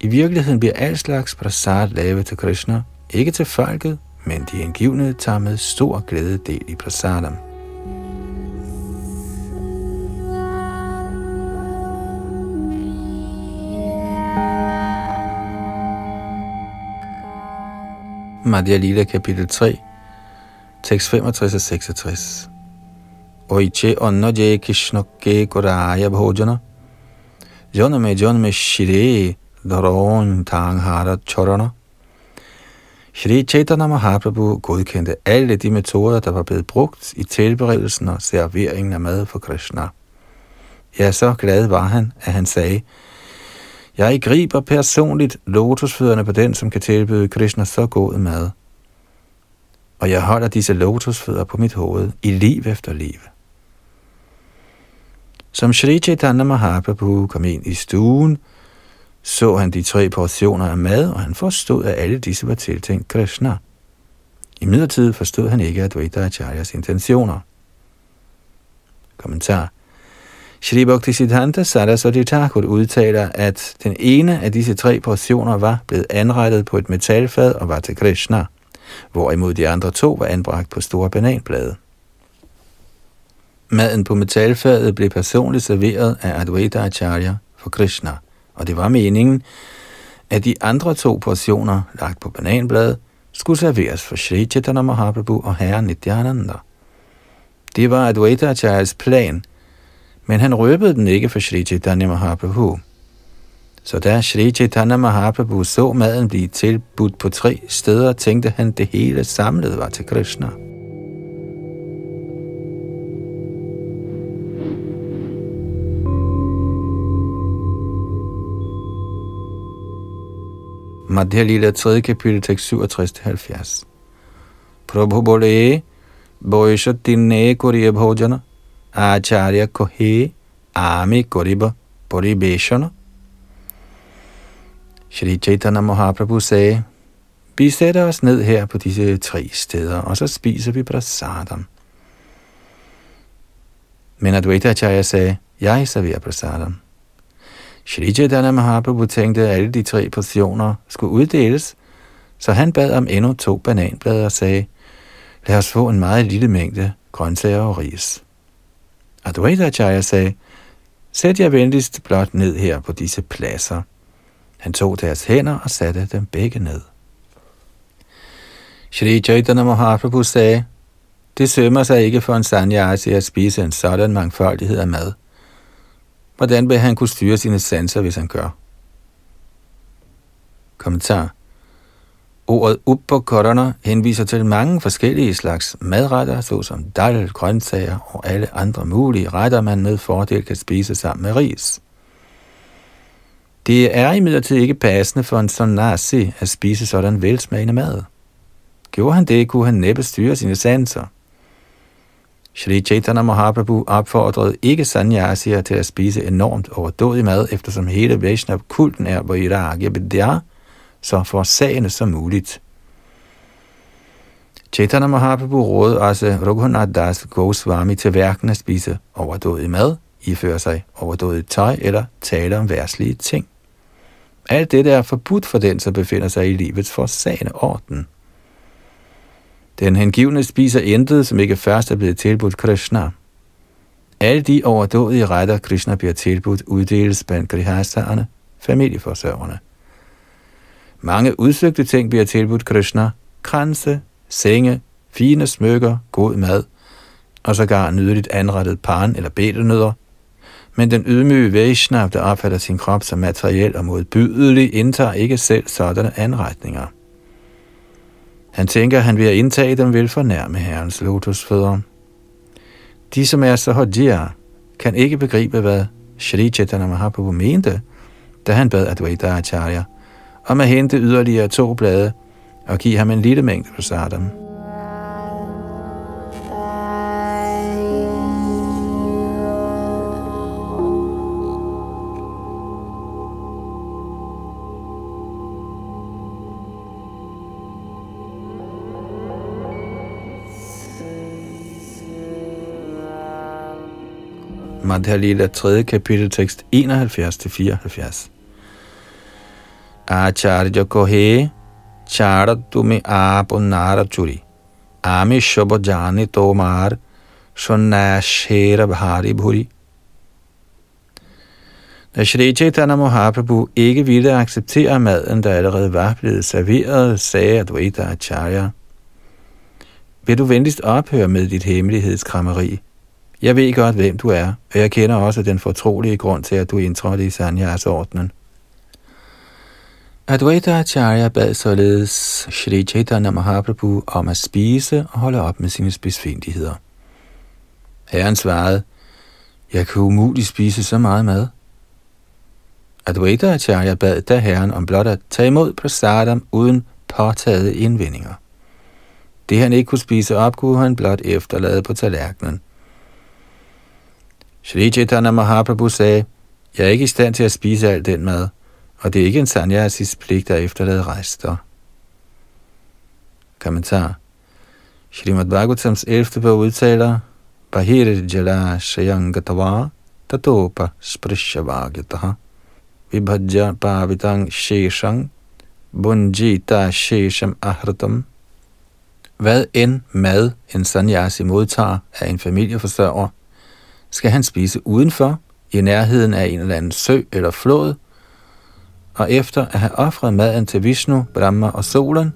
I virkeligheden bliver al slags prasad lavet til Krishna, ikke til folket, men de indgivne tager med stor glæde del i prasadam. Madhya Lila kapitel 3 tekst 65 og 66. Oiche onna je Krishna ke koraya bhojana, janame janame shire dharon tanghara charana. Shri Chaitanya Mahaprabhu godkendte alle de metoder, der var blevet brugt i tilberedelsen og serveringen af mad for Krishna. Ja, så glad var han, at han sagde, jeg griber personligt lotusfødderne på den, som kan tilbyde Krishna så god mad og jeg holder disse lotusfødder på mit hoved i liv efter liv. Som Sri Chaitanya Mahaprabhu kom ind i stuen, så han de tre portioner af mad, og han forstod, at alle disse var tiltænkt Krishna. I midlertid forstod han ikke Advaita Acharyas intentioner. Kommentar. Shri Bhakti Siddhanta Saraswati Thakur udtaler, at den ene af disse tre portioner var blevet anrettet på et metalfad og var til Krishna hvorimod de andre to var anbragt på store bananblade. Maden på metalfadet blev personligt serveret af Advaita Acharya for Krishna, og det var meningen, at de andre to portioner, lagt på bananblade, skulle serveres for Sri Chaitanya Mahaprabhu og Herren Nityananda. Det var Advaita Acharyas plan, men han røbede den ikke for Sri Chaitanya Mahaprabhu. Så da Sri Chaitanya Mahaprabhu så maden blive tilbudt på tre steder, tænkte han, det hele samlet var til Krishna. Madhya Lila 3. kapitel, tekst 67-70. Prabhu bole, boisha tinne kuriya bhojana, acharya kohe, ami Kuriba, poribeshana, Shri Chaitanya Mahaprabhu sagde, vi sætter os ned her på disse tre steder, og så spiser vi prasadam. Men Advaita Acharya sagde, jeg serverer prasadam. Shri Chaitanya Mahaprabhu tænkte, at alle de tre portioner skulle uddeles, så han bad om endnu to bananblade og sagde, lad os få en meget lille mængde grøntsager og ris. Advaita Acharya sagde, sæt jer venligst blot ned her på disse pladser. Han tog deres hænder og satte dem begge ned. Shri Chaitanya Mahaprabhu sagde, det sømmer sig ikke for en sanyasi at spise en sådan mangfoldighed af mad. Hvordan vil han kunne styre sine sanser, hvis han gør? Kommentar. Ordet uppakotterne henviser til mange forskellige slags madretter, såsom dal, grøntsager og alle andre mulige retter, man med fordel kan spise sammen med ris. Det er imidlertid ikke passende for en sonnasi at spise sådan velsmagende mad. Gjorde han det, kunne han næppe styre sine sanser. Shri Chaitanya Mahaprabhu opfordrede ikke sanyasier til at spise enormt overdådig mad, eftersom hele Vaishnav-kulten er Vairagya Vidya, så forsagende som muligt. Chaitanya Mahaprabhu rådede også Raghunath Das Goswami til hverken at spise overdådig mad, iføre sig overdådigt tøj eller tale om værtslige ting. Alt dette er forbudt for den, som befinder sig i livets forsagende orden. Den hengivne spiser intet, som ikke først er blevet tilbudt Krishna. Alle de overdådige retter, Krishna bliver tilbudt, uddeles blandt grihasterne, familieforsørgerne. Mange udsøgte ting bliver tilbudt Krishna, kranse, senge, fine smykker, god mad, og sågar nydeligt anrettet pan eller betenødder, men den ydmyge Vaishnav, der opfatter sin krop som materiel og modbydelig, indtager ikke selv sådanne anretninger. Han tænker, at han ved at indtage dem vil fornærme herrens lotusfødder. De, som er så hodjia, kan ikke begribe, hvad Shri Chaitanya Mahaprabhu mente, da han bad Advaita Acharya om at hente yderligere to blade og give ham en lille mængde prasadam. Madhya Lila 3. kapitel tekst 71-74. Acharya kohe chara tumi aap nara churi. Ami shobo jani tomar shonashera bhari bhuri. Da Shri Chaitanya Mahaprabhu ikke ville acceptere maden, der allerede var blevet serveret, sagde Advaita Acharya, vil du venligst ophøre med dit hemmelighedskrammeri? Jeg ved godt, hvem du er, og jeg kender også den fortrolige grund til, at du indtrådte i Sanyas-ordenen. Advaita Acharya bad således Shri Chaitanya Mahaprabhu om at spise og holde op med sine spidsfindigheder. Herren svarede, jeg kan umuligt spise så meget mad. Advaita Acharya bad da herren om blot at tage imod prasadam uden påtaget indvendinger. Det han ikke kunne spise op, kunne han blot efterlade på tallerkenen. Shri Chaitanya Mahaprabhu sagde, jeg er ikke i stand til at spise al den mad, og det er ikke en sanyasis pligt at efterlade rester. Kommentar. Srimad Bhagavatams 11. bog udtaler, Bahir jala shayangatava tatopa sprishavagataha vibhajya pavitang sheshang bunjita shesham ahratam. Hvad end mad en sanyasi modtager af en familieforsørger, skal han spise udenfor, i nærheden af en eller anden sø eller flod, og efter at have offret maden til Vishnu, Brahma og solen,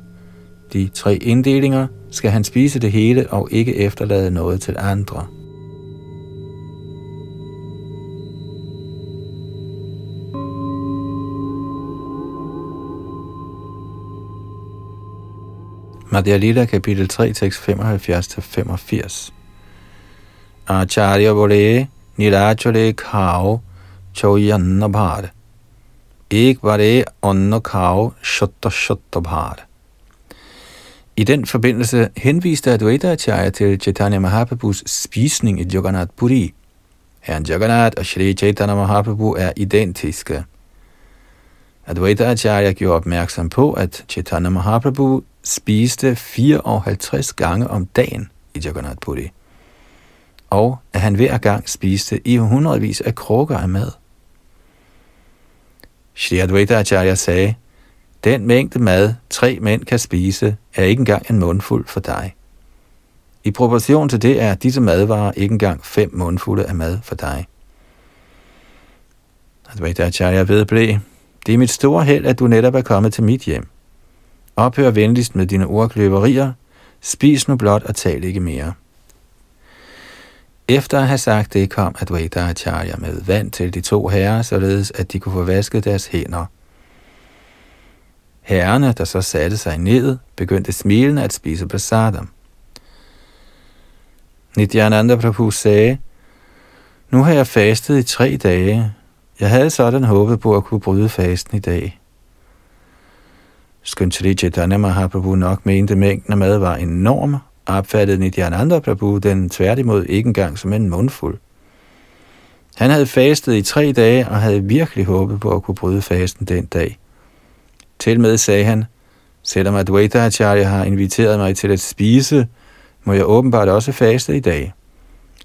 de tre inddelinger, skal han spise det hele og ikke efterlade noget til andre. Madhya Lila, kapitel 3, tekst 75-85. Acharya Vore Nirachare Khao Choyanna Bhar. Ek var Onna Khao kav shotta shotta bhar. I den forbindelse henviste Advaita Acharya til Chaitanya Mahaprabhus spisning i Jagannath Puri. Herren Jagannath og Shri Chaitanya Mahaprabhu er identiske. Advaita Acharya gjorde opmærksom på, at Chaitanya Mahaprabhu spiste 54 gange om dagen i Jagannath Puri og at han hver gang spiste i hundredvis af krukker af mad. Shri Advaita Acharya sagde, den mængde mad, tre mænd kan spise, er ikke engang en mundfuld for dig. I proportion til det er disse madvarer ikke engang fem mundfulde af mad for dig. Advaitacharya vedblev, det er mit store held, at du netop er kommet til mit hjem. Ophør venligst med dine ordkløverier, spis nu blot og tal ikke mere. Efter at have sagt det, kom Advaita Acharya med vand til de to herrer, således at de kunne få vasket deres hænder. Herrerne, der så satte sig ned, begyndte smilende at spise prasadam. Nityananda Prabhu sagde, Nu har jeg fastet i tre dage. Jeg havde sådan håbet på at kunne bryde fasten i dag. Skønt Sri Chaitanya Mahaprabhu nok mente mængden af mad var enorm, opfattede Nityananda Prabhu den tværtimod ikke engang som en mundfuld. Han havde fastet i tre dage og havde virkelig håbet på at kunne bryde fasten den dag. Til med sagde han, selvom Advaita Acharya har inviteret mig til at spise, må jeg åbenbart også faste i dag.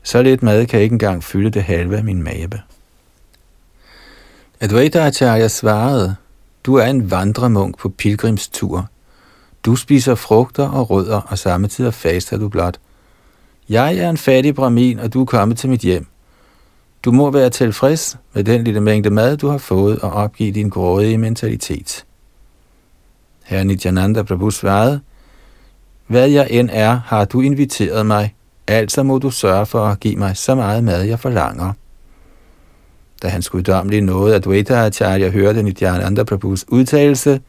Så lidt mad kan ikke engang fylde det halve af min mave. Advaita Acharya svarede, du er en vandremunk på pilgrimstur. Du spiser frugter og rødder, og samtidig faster du blot. Jeg er en fattig brahmin, og du er kommet til mit hjem. Du må være tilfreds med den lille mængde mad, du har fået, og opgive din grådige mentalitet. Herre Nityananda Prabhu svarede, Hvad jeg end er, har du inviteret mig, altså må du sørge for at give mig så meget mad, jeg forlanger. Da han skulle noget, at Dvaita Acharya hørte Nityananda Prabhus udtalelse,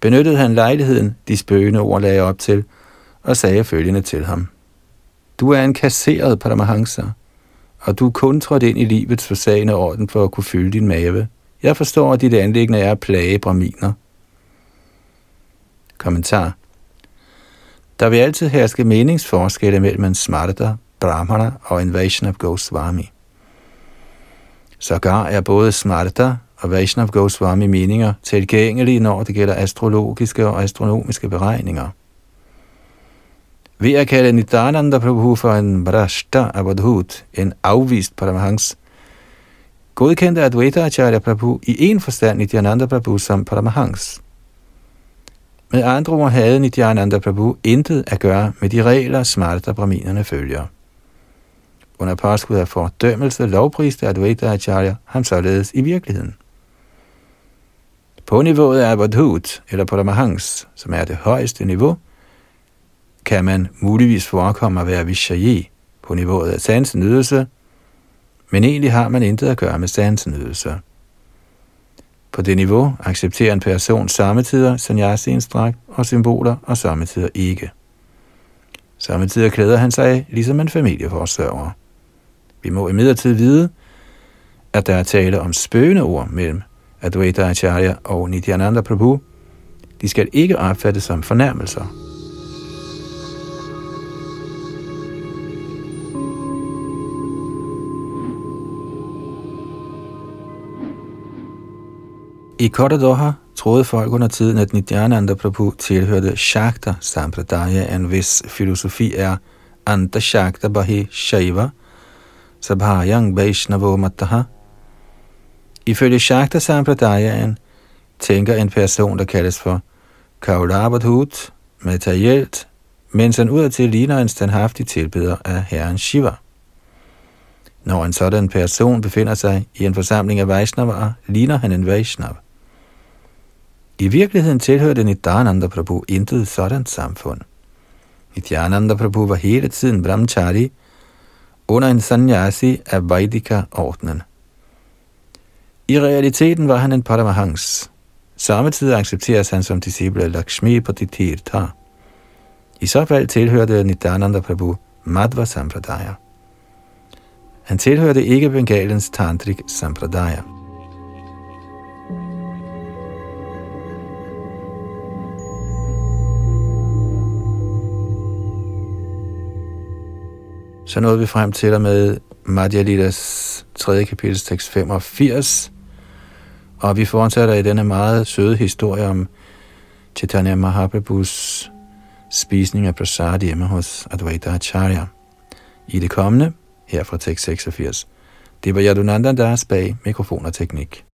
benyttede han lejligheden, de spøgende ord lagde op til, og sagde følgende til ham. Du er en kasseret Paramahansa, og du er kun trådt ind i livets forsagende orden for at kunne fylde din mave. Jeg forstår, at dit anlæggende er at plage braminer. Kommentar. Der vil altid herske meningsforskelle mellem en smarta, brahmana og en Vaishnav Goswami. Sågar er både smarta og Vaishnav Goswami meninger tilgængelige, når det gælder astrologiske og astronomiske beregninger. Ved at kalde Nityananda Prabhu for en Vrashta Abadhut, en afvist Paramahans, godkendte Advaita Acharya Prabhu i en forstand Nityananda Prabhu som Paramahans. Med andre ord havde Nityananda Prabhu intet at gøre med de regler, smarta braminerne følger. Under påskud af fordømmelse lovpriste Advaita Acharya ham således i virkeligheden. På niveauet af Abadhut, eller Paramahans, som er det højeste niveau, kan man muligvis forekomme at være Vishayi på niveauet af sansenydelse, men egentlig har man intet at gøre med sansenydelse. På det niveau accepterer en person samtidig sannyasi dragt og symboler, og samtidig ikke. Samtidig klæder han sig ligesom en familieforsørger. Vi må imidlertid vide, at der er tale om spøgende ord mellem Advaita Acharya og Nityananda Prabhu. De skal ikke opfattes som fornærmelser. I Kottadoha troede folk under tiden, at Nityananda Prabhu tilhørte Shakta Sampradaya, en vis filosofi er Anta Shakta Bahi Shaiva, Sabhayang Vaishnavo Mataha. Ifølge Shakta Sampradayaen tænker en person, der kaldes for Kaulabadhut, materielt, mens han udadtil ligner en standhaftig tilbeder af Herren Shiva. Når en sådan person befinder sig i en forsamling af Vaishnavaer, ligner han en Vaishnav. I virkeligheden tilhørte Nityananda Prabhu intet sådan samfund. Nityananda Prabhu var hele tiden brahmachari, under en sannyasi af Vaidika-ordnen. I realiteten var han en Paramahans. Samtidig accepteres han som disciple af Lakshmi Patitirtha. I så fald tilhørte Nityananda Prabhu Madhva Sampradaya. Han tilhørte ikke Bengalens Tantrik Sampradaya. Så nåede vi frem til og med Madhya Lidas 3. kapitel tekst 85. Og vi fortsætter i denne meget søde historie om Chaitanya Mahaprabhus spisning af prasad hjemme hos Advaita Acharya. I det kommende, her fra tekst 86. Det var Yadunanda Das bag mikrofon og teknik.